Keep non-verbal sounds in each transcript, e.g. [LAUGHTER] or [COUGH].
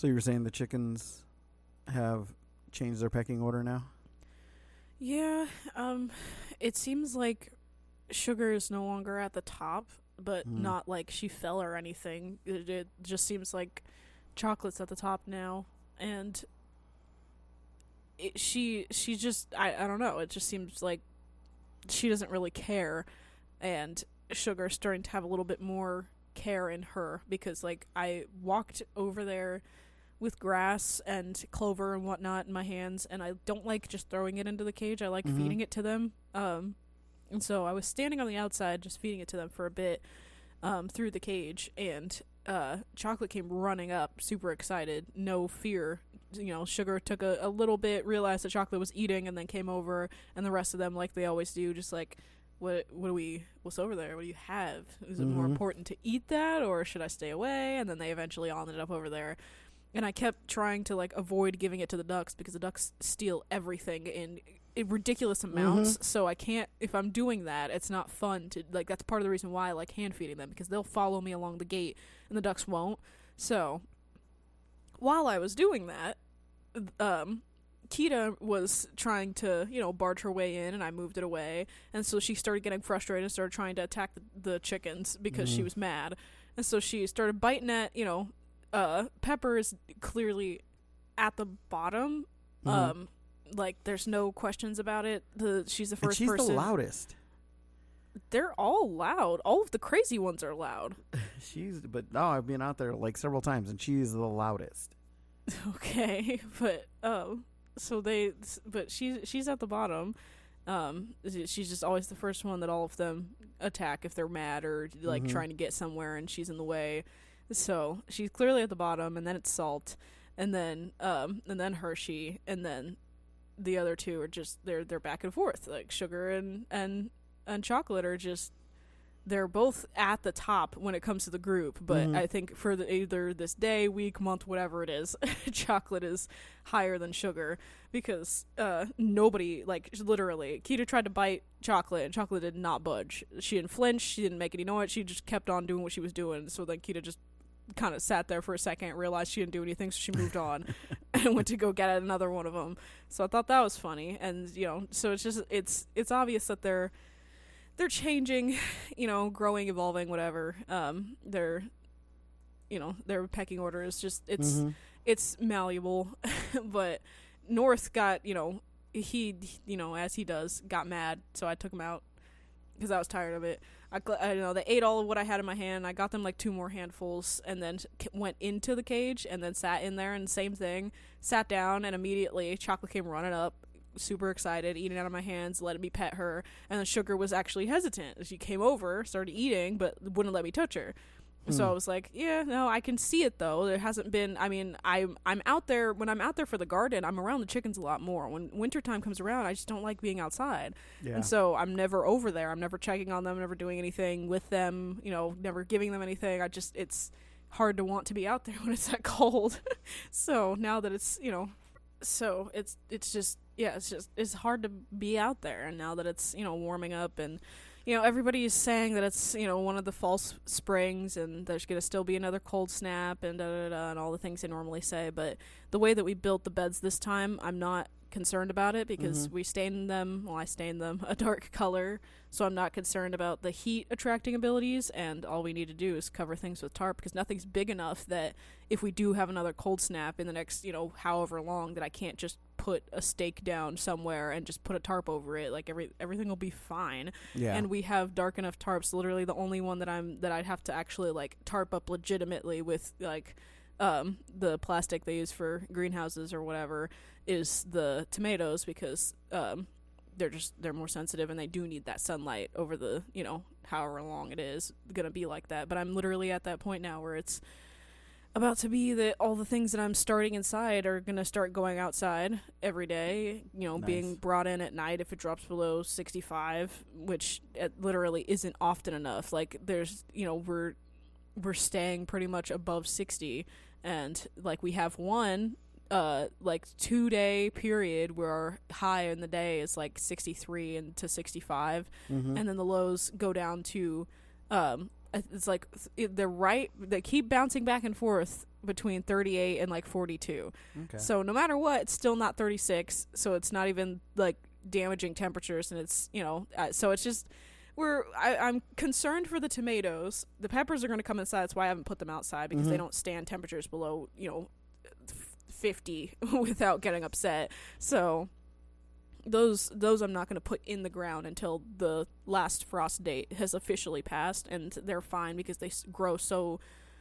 So you were saying the chickens have changed their pecking order now? Yeah, um, it seems like sugar is no longer at the top, but Mm. not like she fell or anything. It, it just seems like chocolate's at the top now, and it, she she just I I don't know. It just seems like she doesn't really care, and sugar's starting to have a little bit more care in her because like I walked over there with grass and clover and whatnot in my hands, and I don't like just throwing it into the cage. I like Mhm. feeding it to them. Um, and so I was standing on the outside, just feeding it to them for a bit, um, through the cage, and uh, chocolate came running up, super excited, no fear. You know, sugar took a, a little bit, realized that chocolate was eating, and then came over, and the rest of them, like they always do, just like, what what do we what's over there? What do you have? Is it more Mhm. important to eat that, or should I stay away? And then they eventually all ended up over there and I kept trying to like avoid giving it to the ducks because the ducks steal everything in, ridiculous amounts. So I can't if I'm doing that, it's not fun to like that's part of the reason why I like hand feeding them because they'll follow me along the gate and the ducks won't. So while I was doing that, um Kita was trying to, you know, barge her way in, and I moved it away. And so she started getting frustrated and started trying to attack the, the chickens because she Mhm. was mad. And so she started biting at, you know, uh, Pepper is clearly at the bottom. Mhm. Um, like there's no questions about it. The she's the and first she's person. the loudest. They're all loud. All of the crazy ones are loud. [LAUGHS] She's, but no, I've been out there like several times, and she's the loudest. [LAUGHS] Okay, [LAUGHS] but um, so they, but she's she's at the bottom. Um, she's just always the first one that all of them attack if they're mad or like Mhm. trying to get somewhere, and she's in the way. So she's clearly at the bottom, and then it's Salt, and then um, and then Hershey, and then the other two are just they're they're back and forth. Like Sugar and and and Chocolate are just they're both at the top when it comes to the group, but Mhm. I think for the, either this day, week, month, whatever it is, [LAUGHS] chocolate is higher than sugar because uh, nobody, like literally, Kita tried to bite chocolate and chocolate did not budge. She didn't flinch, she didn't make any noise, she just kept on doing what she was doing. So then Kita just kind of sat there for a second, realized she didn't do anything, so she moved [LAUGHS] on [LAUGHS] and went to go get another one of them. So I thought that was funny, and you know, so it's just it's it's obvious that they're they're changing, [SIGHS] you know, growing, evolving, whatever. Um, their, you know, their pecking order is just it's Mhm. it's malleable, [LAUGHS] but North got you know he you know as he does got mad, so I took him out because I was tired of it. I, I don't know they ate all of what I had in my hand. I got them like two more handfuls, and then went into the cage and then sat in there and same thing. Sat down and immediately chocolate came running up, super excited, eating out of my hands, letting me pet her, and then Sugar was actually hesitant. She came over, started eating, but wouldn't let me touch her. So Hmm. I was like, yeah, no, I can see it though. There hasn't been. I mean, I'm I'm out there when I'm out there for the garden. I'm around the chickens a lot more. When wintertime comes around, I just don't like being outside, Yeah. and so I'm never over there. I'm never checking on them, never doing anything with them. You know, never giving them anything. I just it's hard to want to be out [LAUGHS] there when it's that cold. [LAUGHS] so now that it's you know, so it's it's just yeah, it's just it's hard to be out there. And now that it's you know warming up and you know, everybody is saying that it's, you know, one of the false springs and there's going to still be another cold snap and da da da and all the things they normally say. But the way that we built the beds this time, I'm not concerned about it because Mhm. we stained them, well, I stained them [LAUGHS] a dark color. So I'm not concerned about the heat attracting abilities. And all we need to do is cover things with tarp because nothing's big enough that if we do have another cold snap in the next, you know, however long, that I can't just put a stake down somewhere and just put a tarp over it. Like every everything will be fine yeah. and we have dark enough tarps literally the only one that i'm that i'd have to actually like tarp up legitimately with like um the plastic they use for greenhouses or whatever is the tomatoes because um they're just they're more sensitive and they do need that sunlight over the you know however long it is gonna be like that but i'm literally at that point now where it's about to be that all the things that I'm starting inside are gonna start going outside every day. You know, being brought in at night if it drops below 65, which it literally isn't often enough. Like there's, you know, we're we're staying pretty much above 60, and like we have one uh like two day period where our high in the day is like 63 and to 65 Mhm. and then the lows go down to um it's like they're right they keep bouncing back and forth between 38 and like 42. Okay. So no matter what, it's still not 36. So it's not even like damaging temperatures, and it's you know, uh, so it's just we're I, I'm concerned for the tomatoes. The peppers are going to come inside. That's why I haven't put them outside because they Mhm. don't stand temperatures below you know 50 [LAUGHS] without getting upset. So those those I'm not going to put in the ground until the last frost date has officially passed, and they're fine because they grow so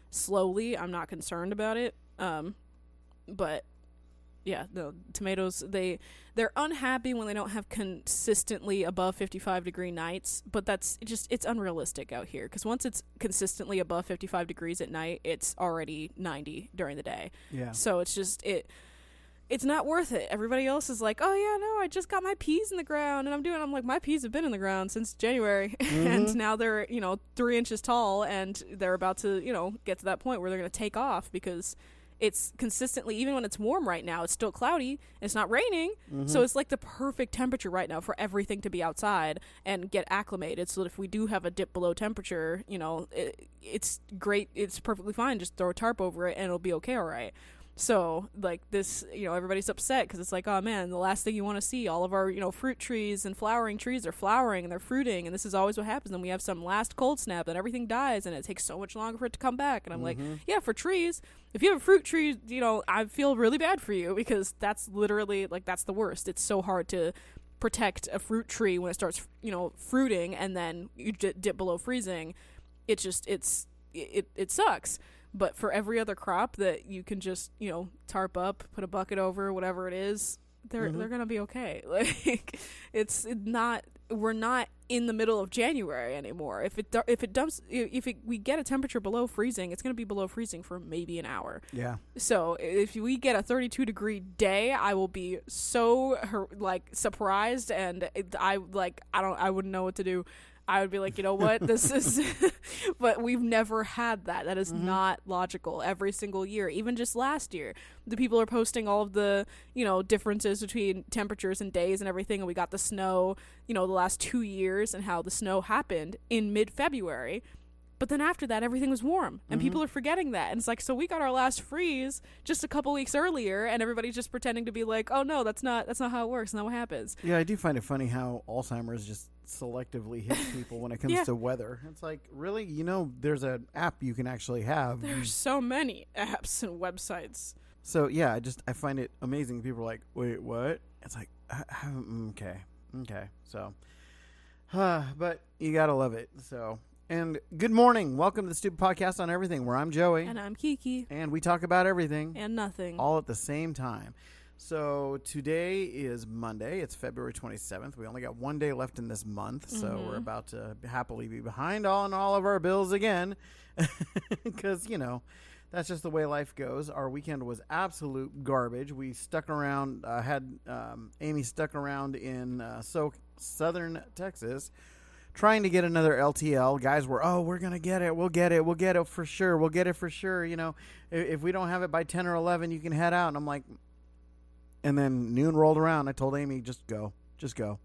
slowly. I'm not concerned about it. Um, but yeah, the tomatoes they they're unhappy when they don't have consistently above 55 degree nights, but that's just it's unrealistic out here because once it's consistently above 55 degrees at night, it's already 90 during the day. yeah. So it's just it it's not worth it. Everybody else is like, "Oh yeah, no, I just got my peas in the ground." And I'm doing I'm like, "My peas have been in the ground since January." [LAUGHS] and Mhm. now they're, you know, 3 inches tall and they're about to, you know, get to that point where they're going to take off because it's consistently even when it's warm right now, it's still cloudy, it's not raining. Mhm. So it's like the perfect temperature right now for everything to be outside and get acclimated so that if we do have a dip below temperature, you know, it, it's great. It's perfectly fine. Just throw a tarp over it and it'll be okay, all right. So, like this, you know, everybody's upset because it's like, oh man, the last thing you want to see, all of our, you know, fruit trees and flowering trees are flowering and they're fruiting, and this is always what happens. And we have some last cold snap and everything dies, and it takes so much longer for it to come back. And I'm like, Mhm. yeah, for trees, if you have a fruit tree, you know, I feel really bad for you because that's literally like that's the worst. It's so hard to protect a fruit tree when it starts, you know, fruiting and then you d- dip below freezing. It just it's it it sucks. But for every other crop that you can just, you know, tarp up, put a bucket over, whatever it is, they're Mhm. they're going to be okay. [LAUGHS] Like it's not we're not in the middle of January anymore. If it if it dumps if it, we get a temperature below freezing, it's going to be below freezing for maybe an hour. Yeah. So if we get a 32 degree day, I will be so like surprised and I like I don't I wouldn't know what to do. I would be like, you know what, this [LAUGHS] is, [LAUGHS] but we've never had that. That is Mhm. not logical. Every single year, even just last year, the people are posting all of the you know differences between temperatures and days and everything, and we got the snow, you know, the last two years and how the snow happened in mid February. But then after that, everything was warm, and Mhm. people are forgetting that. And it's like, so we got our last freeze just a couple weeks earlier, and everybody's just pretending to be like, oh no, that's not that's not how it works. Not what happens. Yeah, I do find it funny how Alzheimer's just selectively hits [LAUGHS] people when it comes Yeah. to weather. It's like, really, you know, there's an app you can actually have. There's so many apps and websites. So yeah, I just I find it amazing. People are like, "Wait, what?" It's like, "Uh, uh, okay, okay. So, uh, [SIGHS] but you gotta love it. So, and good morning, welcome to the Stupid Podcast on Everything, where I'm Joey, And I'm Kiki, and we talk about everything and nothing. all at the same time. So today is Monday. It's February 27th. We only got one day left in this month, so Mhm. we're about to happily be behind on all of our bills again, [LAUGHS] because you know that's just the way life goes. Our weekend was absolute garbage. We stuck around. Uh, had um, Amy stuck around in uh, so southern Texas. Trying to get another LTL, guys were, oh, we're gonna get it, we'll get it, we'll get it for sure, we'll get it for sure. You know, if, if we don't have it by ten or eleven, you can head out. And I'm like, and then noon rolled around. I told Amy, just go, just go.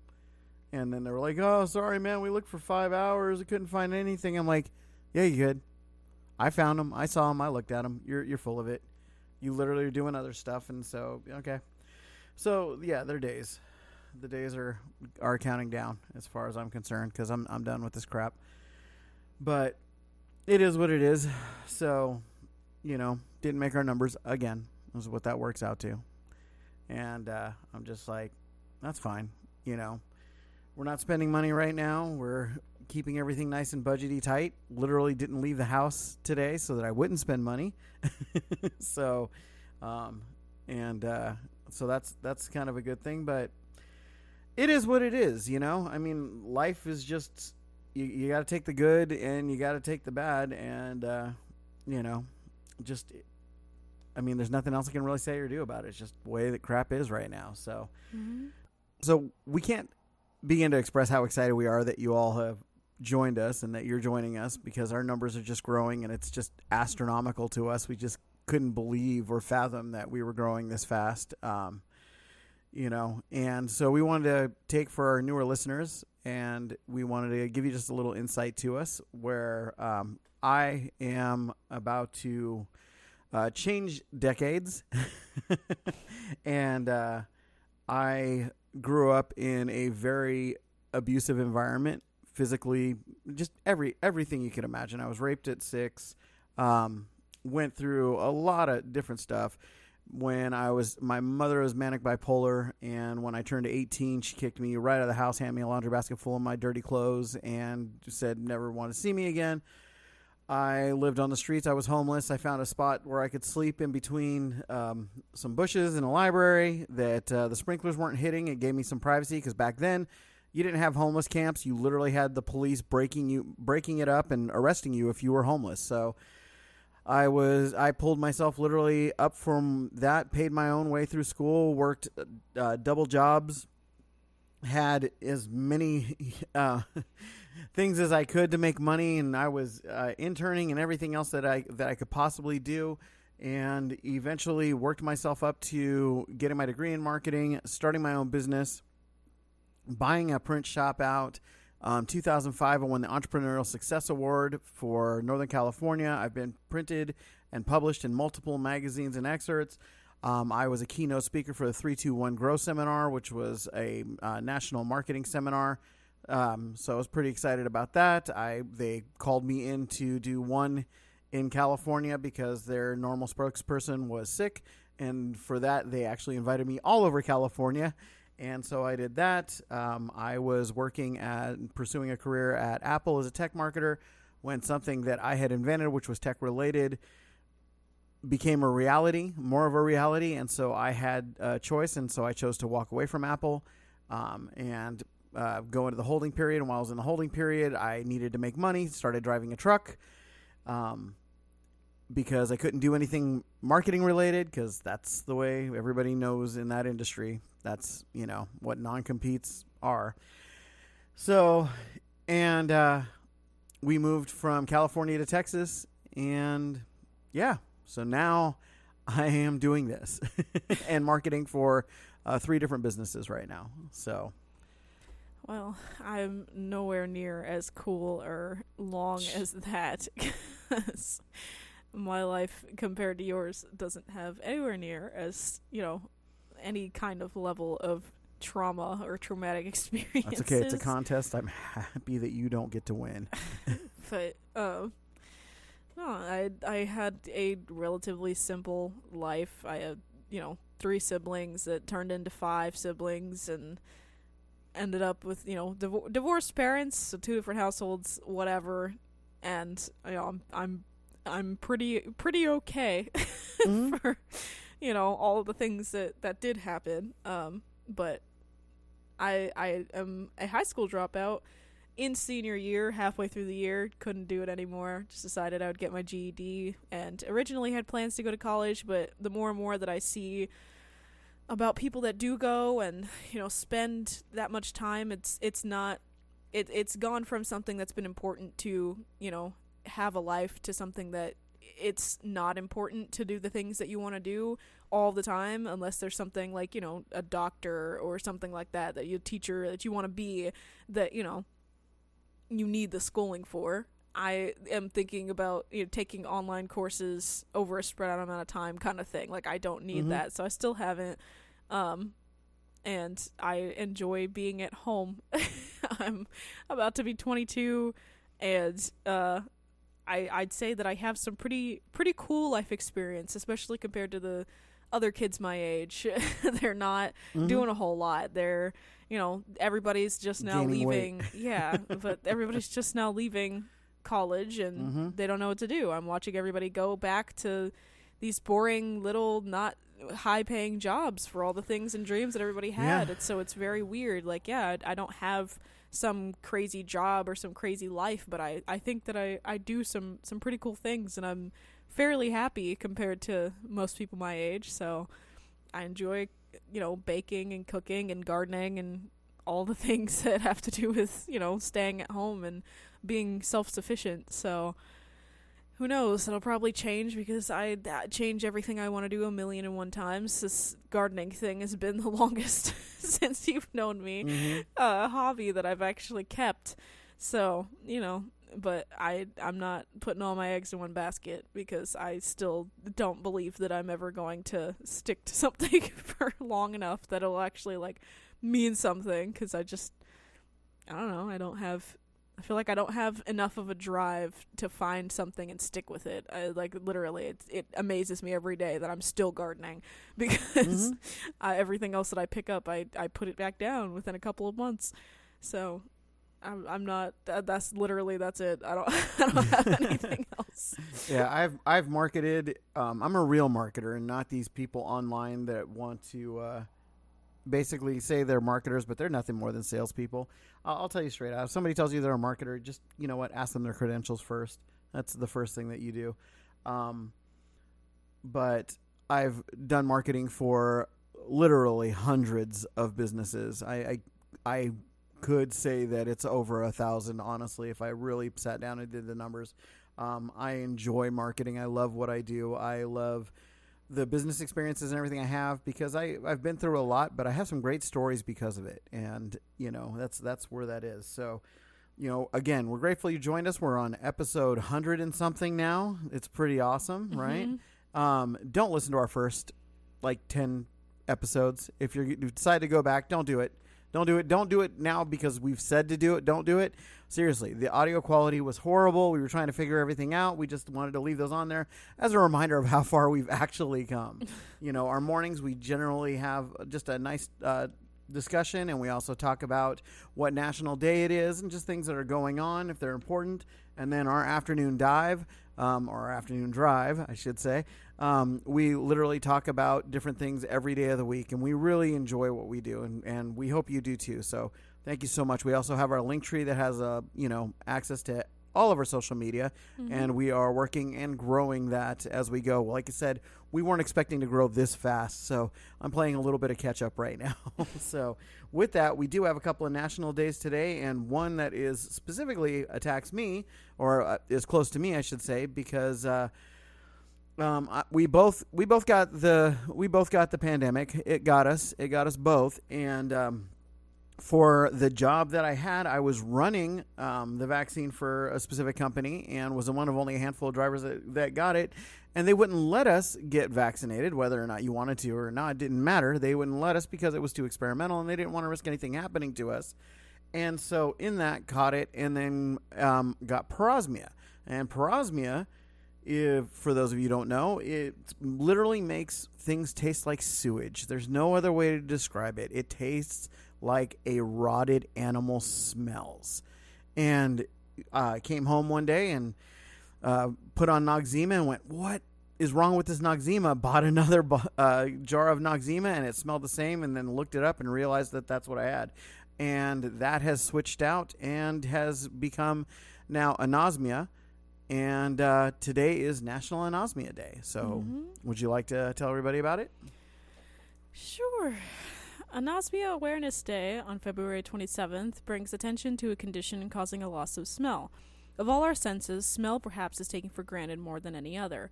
And then they were like, oh, sorry, man, we looked for five hours, we couldn't find anything. I'm like, yeah, you could. I found them. I saw them. I looked at them. You're you're full of it. You literally are doing other stuff, and so okay. So yeah, they're days. The days are are counting down as far as I'm concerned because I'm I'm done with this crap. But it is what it is. So you know, didn't make our numbers again. Is what that works out to. And uh, I'm just like, that's fine. You know, we're not spending money right now. We're keeping everything nice and budgety tight. Literally didn't leave the house today so that I wouldn't spend money. [LAUGHS] so, um, and uh, so that's that's kind of a good thing. But it is what it is. You know, I mean, life is just you, you got to take the good and you got to take the bad, and uh, you know, just I mean, there's nothing else I can really say or do about it. It's just the way that crap is right now. So, Mhm. so we can't begin to express how excited we are that you all have joined us and that you're joining us because our numbers are just growing and it's just astronomical to us. We just couldn't believe or fathom that we were growing this fast. Um, you know, and so we wanted to take for our newer listeners and we wanted to give you just a little insight to us where um, I am about to uh, changed decades, [LAUGHS] and uh, I grew up in a very abusive environment, physically, just every everything you could imagine. I was raped at six, um, went through a lot of different stuff. When I was, my mother was manic bipolar, and when I turned 18, she kicked me right out of the house, handed me a laundry basket full of my dirty clothes, and said never want to see me again. I lived on the streets. I was homeless. I found a spot where I could sleep in between um, some bushes in a library that uh, the sprinklers weren't hitting. It gave me some privacy because back then you didn't have homeless camps. You literally had the police breaking you, breaking it up, and arresting you if you were homeless. So I was I pulled myself literally up from that. Paid my own way through school. Worked uh, double jobs. Had as many. [LAUGHS] Uh, things as I could to make money, and I was uh, interning and everything else that I that I could possibly do, and eventually worked myself up to getting my degree in marketing, starting my own business, buying a print shop out. Um, 2005, I won the Entrepreneurial Success Award for Northern California. I've been printed and published in multiple magazines and excerpts. Um, I was a keynote speaker for the 321 Grow Seminar, which was a uh, national marketing seminar um, so I was pretty excited about that. I they called me in to do one in California because their normal spokesperson was sick, and for that they actually invited me all over California, and so I did that. Um, I was working at pursuing a career at Apple as a tech marketer when something that I had invented, which was tech related, became a reality, more of a reality, and so I had a choice, and so I chose to walk away from Apple. Um, and uh, go into the holding period. And while I was in the holding period, I needed to make money. Started driving a truck um, because I couldn't do anything marketing related because that's the way everybody knows in that industry. That's you know what non competes are. So, and uh, we moved from California to Texas, and yeah, so now I am doing this [LAUGHS] and marketing for uh, three different businesses right now. So well, I'm nowhere near as cool or long as that [LAUGHS] because my life compared to yours doesn't have anywhere near as, you know, any kind of level of trauma or traumatic experience. [LAUGHS] That's okay. It's a contest. I'm happy that you don't get to win. [LAUGHS] but um no, I I had a relatively simple life. I had, you know, three siblings that turned into five siblings and ended up with you know div- divorced parents, so two different households, whatever. And you know, I'm I'm I'm pretty pretty okay [LAUGHS] mm-hmm. for you know all of the things that that did happen. Um, but I I am a high school dropout in senior year, halfway through the year, couldn't do it anymore. Just decided I would get my GED, and originally had plans to go to college. But the more and more that I see about people that do go and you know spend that much time it's it's not it it's gone from something that's been important to you know have a life to something that it's not important to do the things that you want to do all the time unless there's something like you know a doctor or something like that that you teacher that you want to be that you know you need the schooling for I am thinking about you know taking online courses over a spread out amount of time kind of thing. Like I don't need mm-hmm. that. So I still haven't um and I enjoy being at home. [LAUGHS] I'm about to be 22 and uh I I'd say that I have some pretty pretty cool life experience, especially compared to the other kids my age. [LAUGHS] They're not mm-hmm. doing a whole lot. They're you know everybody's just now Gaining leaving. yeah, but everybody's just now leaving college and mm-hmm. they don't know what to do. I'm watching everybody go back to these boring little not high paying jobs for all the things and dreams that everybody had. Yeah. It's, so it's very weird. Like, yeah, I, I don't have some crazy job or some crazy life, but I, I think that I, I do some, some pretty cool things and I'm fairly happy compared to most people my age. So I enjoy, you know, baking and cooking and gardening and all the [LAUGHS] things that have to do with, you know, staying at home and being self sufficient. So who knows? It'll probably change because I change everything I want to do a million and one times. This gardening thing has been [LAUGHS] the longest [LAUGHS] since you've known me, mm-hmm. uh, hobby that I've actually kept. So you know, but I I'm not putting all my eggs in one basket because I still don't believe that I'm ever going to stick to something for long enough that it'll actually like mean something cuz I just I don't know, I don't have I feel like I don't have enough of a drive to find something and stick with it. I, like literally, it it amazes me every day that I'm still gardening [LAUGHS] because Mhm. I, everything else that I pick up, I I put it back down within a couple of months. So I'm I'm not. That, that's literally that's it. I don't [LAUGHS] I don't have [LAUGHS] anything else. yeah, I've I've marketed. Um, I'm a real marketer, and not these people online that want to uh, basically say they're marketers, but they're nothing more than salespeople. I'll, I'll tell you straight out. If somebody tells you they're a marketer, just you know what, ask them their credentials first. That's the first thing that you do. Um, but I've done marketing for literally hundreds of businesses. I, I I could say that it's over a thousand, honestly, if I really sat down and did the numbers. Um, I enjoy marketing. I love what I do. I love the business experiences and everything I have because I I've been through a lot, but I have some great stories because of it, and you know that's that's where that is. So, you know, again, we're grateful you joined us. We're on episode hundred and something now. It's pretty awesome, right? Mhm. Um, don't listen to our first like ten episodes. If you're, you decide to go back, don't do it. Don't do it. Don't do it now because we've said to do it. Don't do it. Seriously, the audio quality was horrible. We were trying to figure everything out. We just wanted to leave those on there as a reminder of how far we've actually come. [LAUGHS] you know, our mornings we generally have just a nice uh, discussion, and we also talk about what national day it is and just things that are going on if they're important. And then our afternoon dive, um, or afternoon drive, I should say. Um, we literally talk about different things every day of the week, and we really enjoy what we do, and, and we hope you do too. So thank you so much. We also have our link tree that has a you know access to all of our social media, and we are working and growing that as we go. Like I said, we weren't expecting to grow this fast, so I'm playing a little bit of catch up right now. [LAUGHS] so with that, we do have a couple of national days today, and one that is specifically attacks me or uh, is close to me, I should say, because. Uh, um, we both we both got the we both got the pandemic. It got us. It got us both. And um, for the job that I had, I was running um, the vaccine for a specific company and was one of only a handful of drivers that, that got it. And they wouldn't let us get vaccinated, whether or not you wanted to or not. Didn't matter. They wouldn't let us because it was too experimental and they didn't want to risk anything happening to us. And so in that, caught it and then um, got parosmia. And parosmia if for those of you don't know, it literally makes things taste like sewage. There's no other way to describe it. It tastes like a rotted animal smells. And I uh, came home one day and uh, put on Noxzema and went, "What is wrong with this Noxzema?" [LAUGHS] Bought another uh, jar of Noxzema and it smelled the same. And then looked it up and realized that that's what I had. And that has switched out and has become now anosmia and uh, today is National Anosmia Day. So, Mhm. would you like to tell everybody about it? Sure. Anosmia Awareness Day on February 27th brings attention to a condition causing a loss of smell. Of all our senses, smell perhaps is taken for granted more than any other.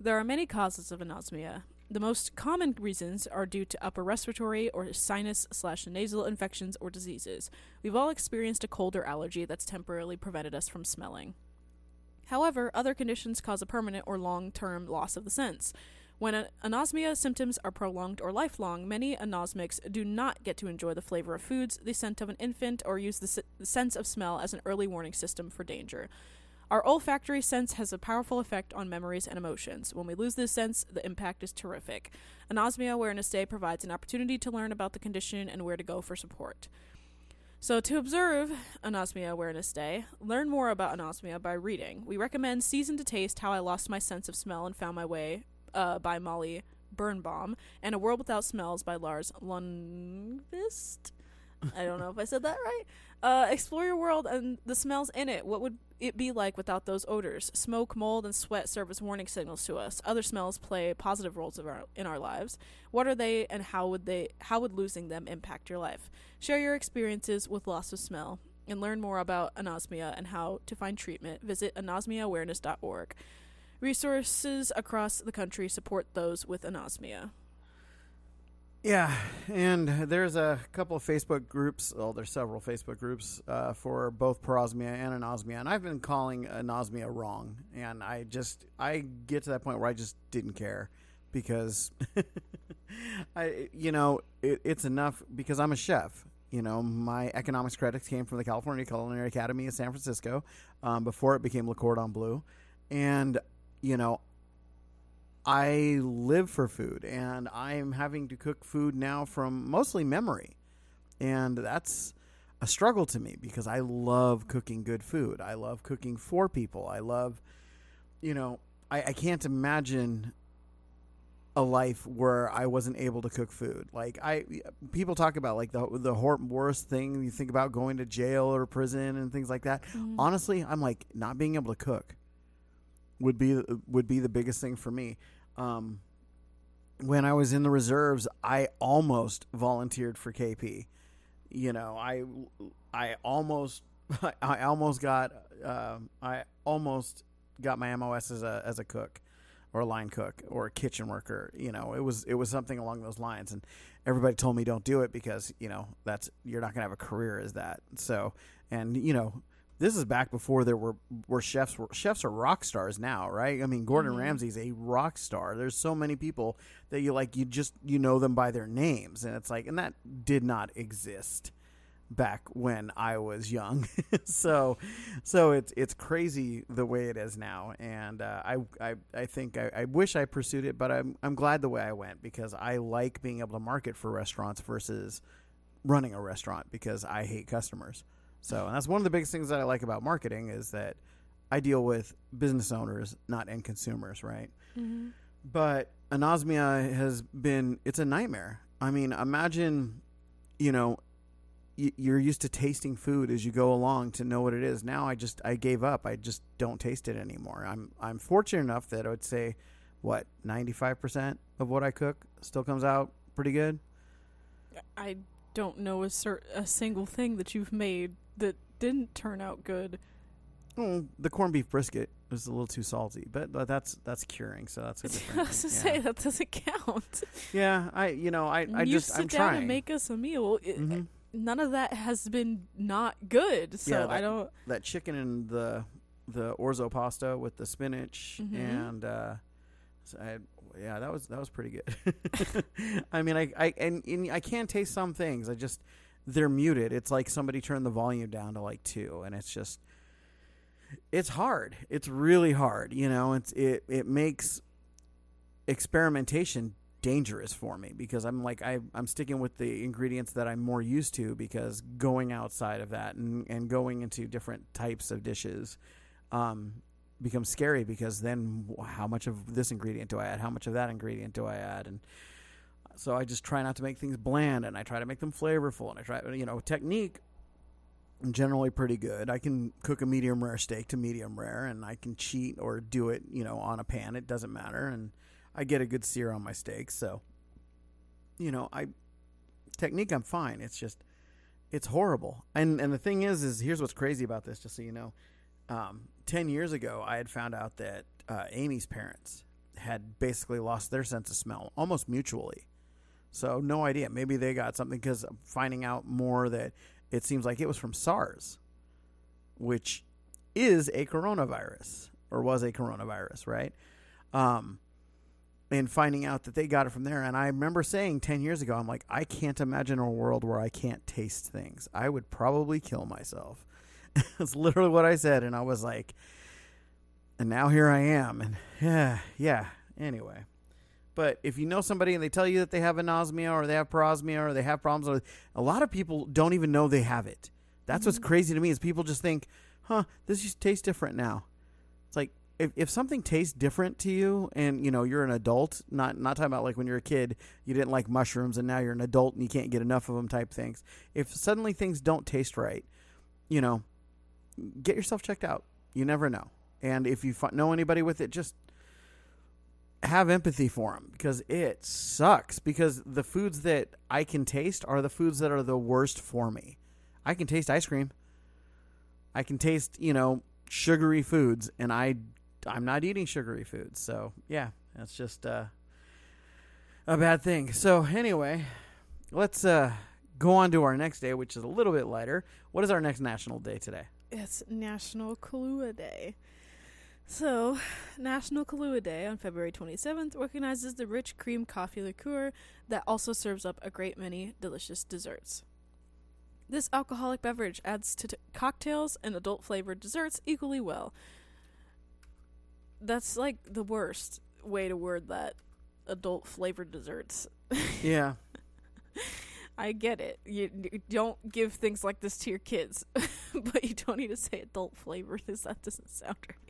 There are many causes of anosmia. The most common reasons are due to upper respiratory or sinus slash nasal infections or diseases. We've all experienced a cold or allergy that's temporarily prevented us from smelling. However, other conditions cause a permanent or long term loss of the sense. When anosmia symptoms are prolonged or lifelong, many anosmics do not get to enjoy the flavor of foods, the scent of an infant, or use the, s- the sense of smell as an early warning system for danger. Our olfactory sense has a powerful effect on memories and emotions. When we lose this sense, the impact is terrific. Anosmia Awareness Day provides an opportunity to learn about the condition and where to go for support. So, to observe Anosmia Awareness Day, learn more about anosmia by reading. We recommend Season to Taste How I Lost My Sense of Smell and Found My Way uh, by Molly Birnbaum and A World Without Smells by Lars Lundqvist. I don't know if I said that right. Uh, explore your world and the smells in it. What would it be like without those odors? Smoke, mold, and sweat serve as warning signals to us. Other smells play positive roles our, in our lives. What are they, and how would they? How would losing them impact your life? Share your experiences with loss of smell and learn more about anosmia and how to find treatment. Visit anosmiaawareness.org. Resources across the country support those with anosmia. Yeah, and there's a couple of Facebook groups. Well, there's several Facebook groups uh, for both parosmia and anosmia, and I've been calling anosmia wrong, and I just I get to that point where I just didn't care because [LAUGHS] I you know it, it's enough because I'm a chef. You know, my economics credits came from the California Culinary Academy in San Francisco um, before it became Le Cordon Bleu, and you know I live for food and I'm having to cook food now from mostly memory. And that's a struggle to me because I love cooking good food. I love cooking for people. I love, you know, I, I can't imagine a life where I wasn't able to cook food. Like I, people talk about like the the worst thing you think about going to jail or prison and things like that. Mm-hmm. Honestly, I'm like not being able to cook would be would be the biggest thing for me. Um, when I was in the reserves, I almost volunteered for KP. You know, I I almost [LAUGHS] I almost got uh, I almost got my MOS as a as a cook or a line cook or a kitchen worker. You know, it was it was something along those lines, and everybody told me don't do it because you know that's you're not going to have a career as that. So, and you know, this is back before there were were chefs were, chefs are rock stars now, right? I mean, Gordon mm-hmm. Ramsay's a rock star. There's so many people that you like you just you know them by their names and it's like and that did not exist back when I was young. [LAUGHS] so so it's it's crazy the way it is now and uh, I, I I think I, I wish I pursued it but I'm I'm glad the way I went because I like being able to market for restaurants versus running a restaurant because I hate customers. So, and that's one of the biggest things that I like about marketing is that I deal with business owners, not end consumers, right? Mm-hmm. But anosmia has been, it's a nightmare. I mean, imagine, you know, you're used to tasting food as you go along to know what it is. Now I just I gave up. I just don't taste it anymore. I'm I'm fortunate enough that I would say what 95% of what I cook still comes out pretty good. I don't know a cert- a single thing that you've made that didn't turn out good. Oh, the corned beef brisket was a little too salty, but, but that's that's curing, so that's a different. [LAUGHS] I was to yeah. say that doesn't count. Yeah, I you know I I you just sit I'm down trying. and make us a meal. It, mm-hmm. None of that has been not good, so yeah, that, I don't. That chicken and the the orzo pasta with the spinach mm-hmm. and uh, so I, yeah, that was that was pretty good. [LAUGHS] I mean, I I and, and I can taste some things. I just they're muted. It's like somebody turned the volume down to like two, and it's just it's hard. It's really hard. You know, it's it it makes experimentation dangerous for me because I'm like I I'm sticking with the ingredients that I'm more used to because going outside of that and, and going into different types of dishes um, becomes scary because then how much of this ingredient do I add? How much of that ingredient do I add? And so I just try not to make things bland and I try to make them flavorful and I try you know technique I'm generally pretty good. I can cook a medium rare steak to medium rare and I can cheat or do it, you know, on a pan. It doesn't matter and I get a good sear on my steaks. So you know, I technique I'm fine. It's just it's horrible. And and the thing is is here's what's crazy about this just so you know. Um, 10 years ago I had found out that uh, Amy's parents had basically lost their sense of smell almost mutually. So no idea. Maybe they got something because finding out more that it seems like it was from SARS, which is a coronavirus or was a coronavirus, right? Um, and finding out that they got it from there. And I remember saying 10 years ago, I'm like, I can't imagine a world where I can't taste things. I would probably kill myself. [LAUGHS] That's literally what I said. And I was like, and now here I am. And [SIGHS] yeah, yeah. Anyway. But if you know somebody and they tell you that they have anosmia or they have parosmia or they have problems, a lot of people don't even know they have it. That's mm-hmm. what's crazy to me is people just think, huh, this just tastes different now. It's like if, if something tastes different to you and you know you're an adult, not not talking about like when you're a kid, you didn't like mushrooms and now you're an adult and you can't get enough of them type things. If suddenly things don't taste right, you know, get yourself checked out. You never know. And if you know anybody with it, just have empathy for them because it sucks because the foods that I can taste are the foods that are the worst for me. I can taste ice cream. I can taste, you know, sugary foods and I I'm not eating sugary foods. So, yeah, that's just uh a bad thing. So anyway, let's uh, go on to our next day, which is a little bit lighter. What is our next national day today? It's National Kahlua Day. So, National Kahlua Day on February 27th recognizes the rich cream coffee liqueur that also serves up a great many delicious desserts. This alcoholic beverage adds to t- cocktails and adult flavored desserts equally well. That's like the worst way to word that adult flavored desserts. [LAUGHS] Yeah. I get it. You, you don't give things like this to your kids, [LAUGHS] but you don't need to say adult flavored because [LAUGHS] that doesn't sound right.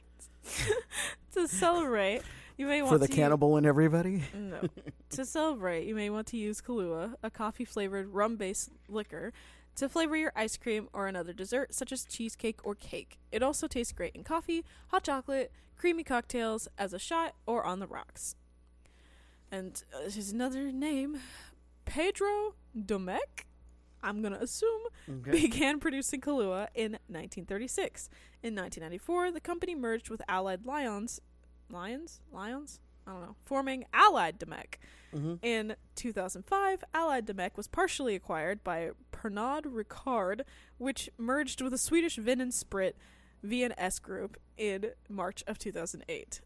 [LAUGHS] to celebrate, you may want For the to cannibal and everybody. no. [LAUGHS] to celebrate, you may want to use Kahlua, a coffee flavored rum based liquor, to flavor your ice cream or another dessert, such as cheesecake or cake. It also tastes great in coffee, hot chocolate, creamy cocktails, as a shot, or on the rocks. And uh, this is another name Pedro Domecq, I'm going to assume, Okay. began [LAUGHS] producing Kahlua in 1936. In 1994, the company merged with Allied Lyons. Lions? Lions? I don't know. Forming Allied Domecq. hmm In 2005, Allied Domecq was partially acquired by Pernod Ricard, which merged with the Swedish Vin and Sprit V&S Group in March of 2008.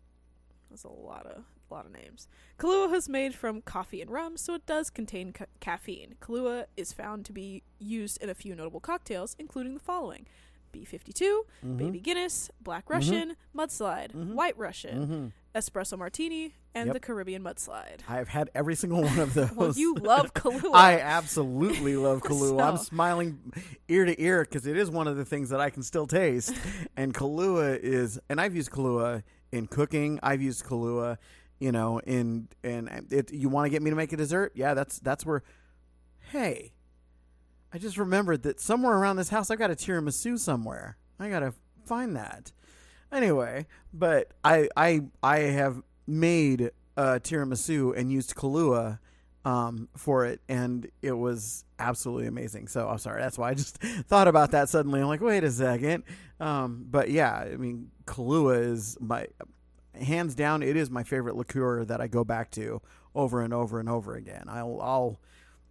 That's a lot of a lot of names. Kahlua is made from coffee and rum, so it does contain ca- caffeine. Kahlua is found to be used in a few notable cocktails, including the following: B52, Mm-hmm. Baby Guinness, Black Russian, Mudslide, Mhm. White Russian, hmm Espresso Martini, and Yep. the Caribbean Mudslide. I've had every single one of [LAUGHS] those. Well, you love [LAUGHS] Kahlua. I absolutely love [LAUGHS] Kahlua. I'm smiling ear to ear because it is one of the things that I can still taste. and Kahlua is, and I've used Kahlua in cooking. I've used Kahlua, you know, and and it. You want to get me to make a dessert? Yeah, that's that's where. Hey, I just remembered that somewhere around this house I've got a tiramisu somewhere. I gotta find that. Anyway, but I I I have made uh, tiramisu and used Kahlua um, for it, and it was absolutely amazing. So I'm sorry, that's why I just [LAUGHS] thought about that suddenly. I'm like, wait a second. Um, but yeah, I mean, Kahlua is my hands down. It is my favorite liqueur that I go back to over and over and over again. I'll, I'll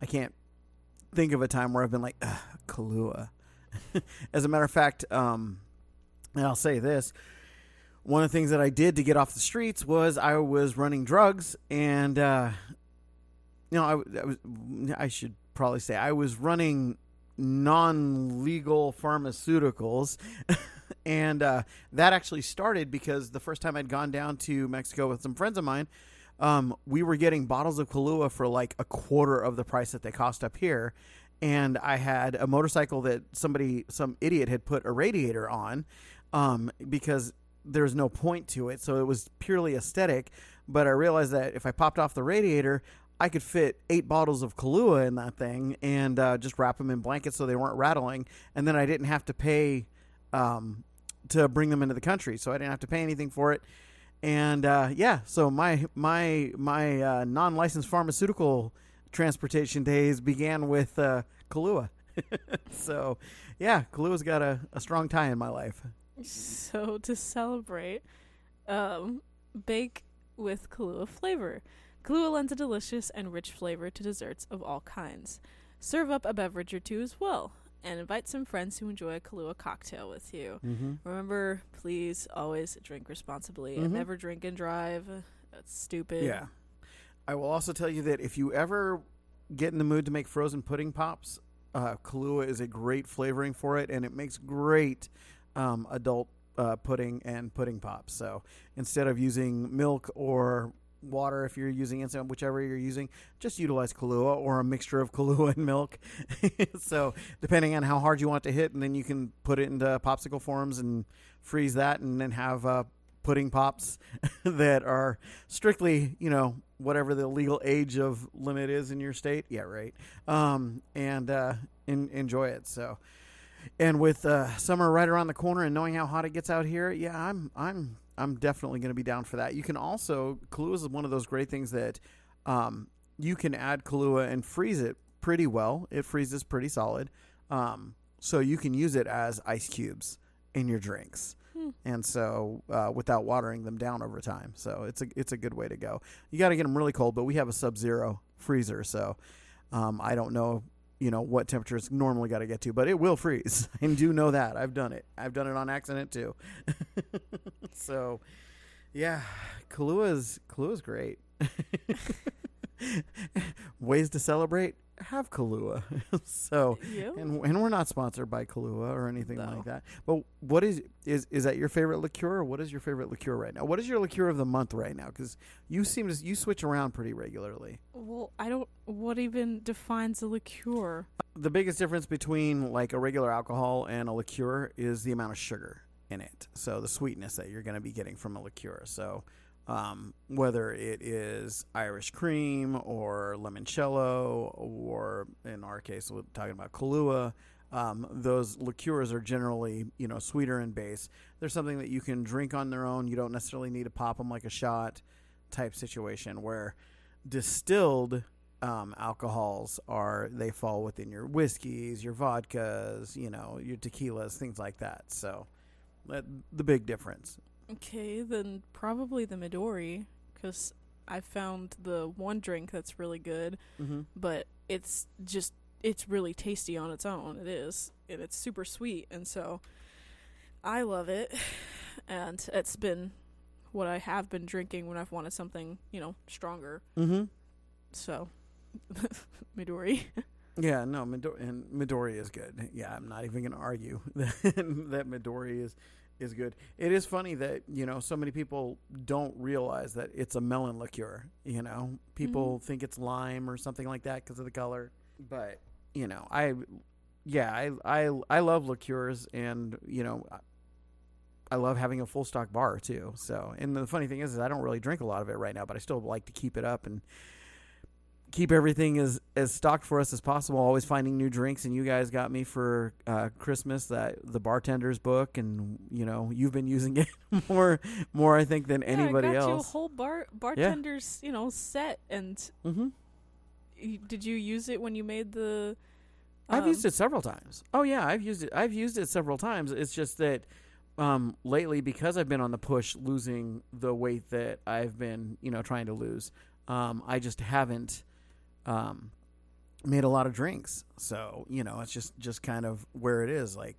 I can't think of a time where I've been like Kahlua. [LAUGHS] As a matter of fact, um, and I'll say this. One of the things that I did to get off the streets was I was running drugs, and uh, you know, I, I was I should probably say I was running non-legal pharmaceuticals, [LAUGHS] and uh, that actually started because the first time I'd gone down to Mexico with some friends of mine, um, we were getting bottles of Kahlua for like a quarter of the price that they cost up here. And I had a motorcycle that somebody, some idiot, had put a radiator on um, because there's no point to it. So it was purely aesthetic. But I realized that if I popped off the radiator, I could fit eight bottles of Kahlua in that thing and uh, just wrap them in blankets so they weren't rattling. And then I didn't have to pay um, to bring them into the country. So I didn't have to pay anything for it. And uh, yeah, so my my my uh, non-licensed pharmaceutical transportation days began with uh, Kahlua. [LAUGHS] so yeah, Kahlua's got a, a strong tie in my life. So to celebrate, um, bake with Kahlua flavor. Kahlua lends a delicious and rich flavor to desserts of all kinds. Serve up a beverage or two as well, and invite some friends to enjoy a Kahlua cocktail with you. Mm-hmm. Remember, please always drink responsibly and Mhm. never drink and drive. That's stupid. Yeah. I will also tell you that if you ever get in the mood to make frozen pudding pops, uh, Kahlua is a great flavoring for it, and it makes great um, adult uh, pudding and pudding pops. So instead of using milk or water, if you're using instant, whichever you're using, just utilize Kahlua or a mixture of [LAUGHS] Kahlua and milk. [LAUGHS] so depending on how hard you want to hit, and then you can put it into popsicle forms and freeze that, and then have uh, pudding pops [LAUGHS] that are strictly, you know, whatever the legal age of limit is in your state. Yeah, right. Um, and uh, in, enjoy it. So, and with uh, summer right around the corner and knowing how hot it gets out here, yeah, I'm I'm I'm definitely going to be down for that. You can also Kahlua is one of those great things that um, you can add Kahlua and freeze it pretty well. It freezes pretty solid, um, so you can use it as ice cubes in your drinks. and so uh, without watering them down over time. So it's a it's a good way to go. You got to get them really cold, but we have a sub-zero freezer, so um, I don't know you know what temperature it's normally got to get to, but it will freeze. [LAUGHS] I do know that. I've done it. I've done it on accident too. [LAUGHS] so yeah, Kahlua is great. [LAUGHS] Ways to celebrate have Kahlua. [LAUGHS] so, and and we're not sponsored by Kahlua or anything No. like that. But what is is is that your favorite liqueur? Or what is your favorite liqueur right now? What is your liqueur of the month right now? Because you seem to you switch around pretty regularly. Well, I don't. What even defines a liqueur? The biggest difference between like a regular alcohol and a liqueur is the amount of sugar in it. So the sweetness that you're going to be getting from a liqueur. So um, whether it is Irish cream or limoncello, or in our case, we're talking about Kahlua, um, those liqueurs are generally you know sweeter in base. They're something that you can drink on their own. You don't necessarily need to pop them like a shot type situation. Where distilled um, alcohols are they fall within your whiskeys, your vodkas, you know, your tequilas, things like that. So the big difference. Okay, then probably the Midori, because I found the one drink that's really good, Mm-hmm. but it's just it's really tasty on its own. It is, and it's super sweet, and so I love it. And it's been what I have been drinking when I've wanted something, you know, stronger. Mm-hmm. So [LAUGHS] Midori. Yeah, no, Midori, and Midori is good. Yeah, I'm not even going to argue that, [LAUGHS] that Midori is is good. It is funny that you know so many people don't realize that it's a melon liqueur. You know, people mm-hmm. think it's lime or something like that because of the color. But you know, I yeah, I I I love liqueurs, and you know. I- I love having a full stock bar too. So, and the funny thing is, is I don't really drink a lot of it right now, but I still like to keep it up and keep everything as as stocked for us as possible. Always finding new drinks, and you guys got me for uh, Christmas that the bartender's book, and you know you've been using [LAUGHS] it more more I think than anybody yeah, I got you a else. whole bar bartender's, you know, set. And mm-hmm. y- did you use it when you made the? I've um, used it several times. Oh yeah, I've used it. I've used it several times. It's just that um, lately, because I've been on the push, losing the weight that I've been, you know, trying to lose. Um, I just haven't um, made a lot of drinks. So you know, it's just just kind of where it is. Like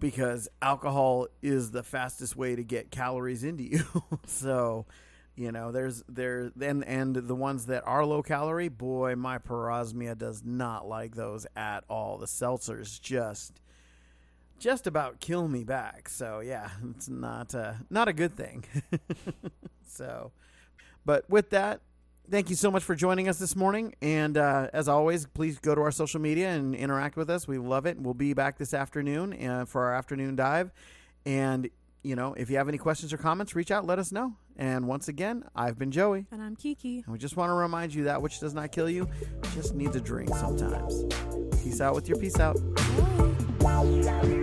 because alcohol is the fastest way to get calories into you. [LAUGHS] so you know, there's there and and the ones that are low calorie, boy, my parosmia does not like those at all. The seltzers just just about kill me back. So yeah, it's not uh, not a good thing. [LAUGHS] so, but with that, thank you so much for joining us this morning. And uh, as always, please go to our social media and interact with us. We love it. We'll be back this afternoon uh, for our afternoon dive. And you know, if you have any questions or comments, reach out. Let us know. And once again, I've been Joey. And I'm Kiki. And we just want to remind you that which does not kill you just needs a drink sometimes. Peace out with your peace out. Bye.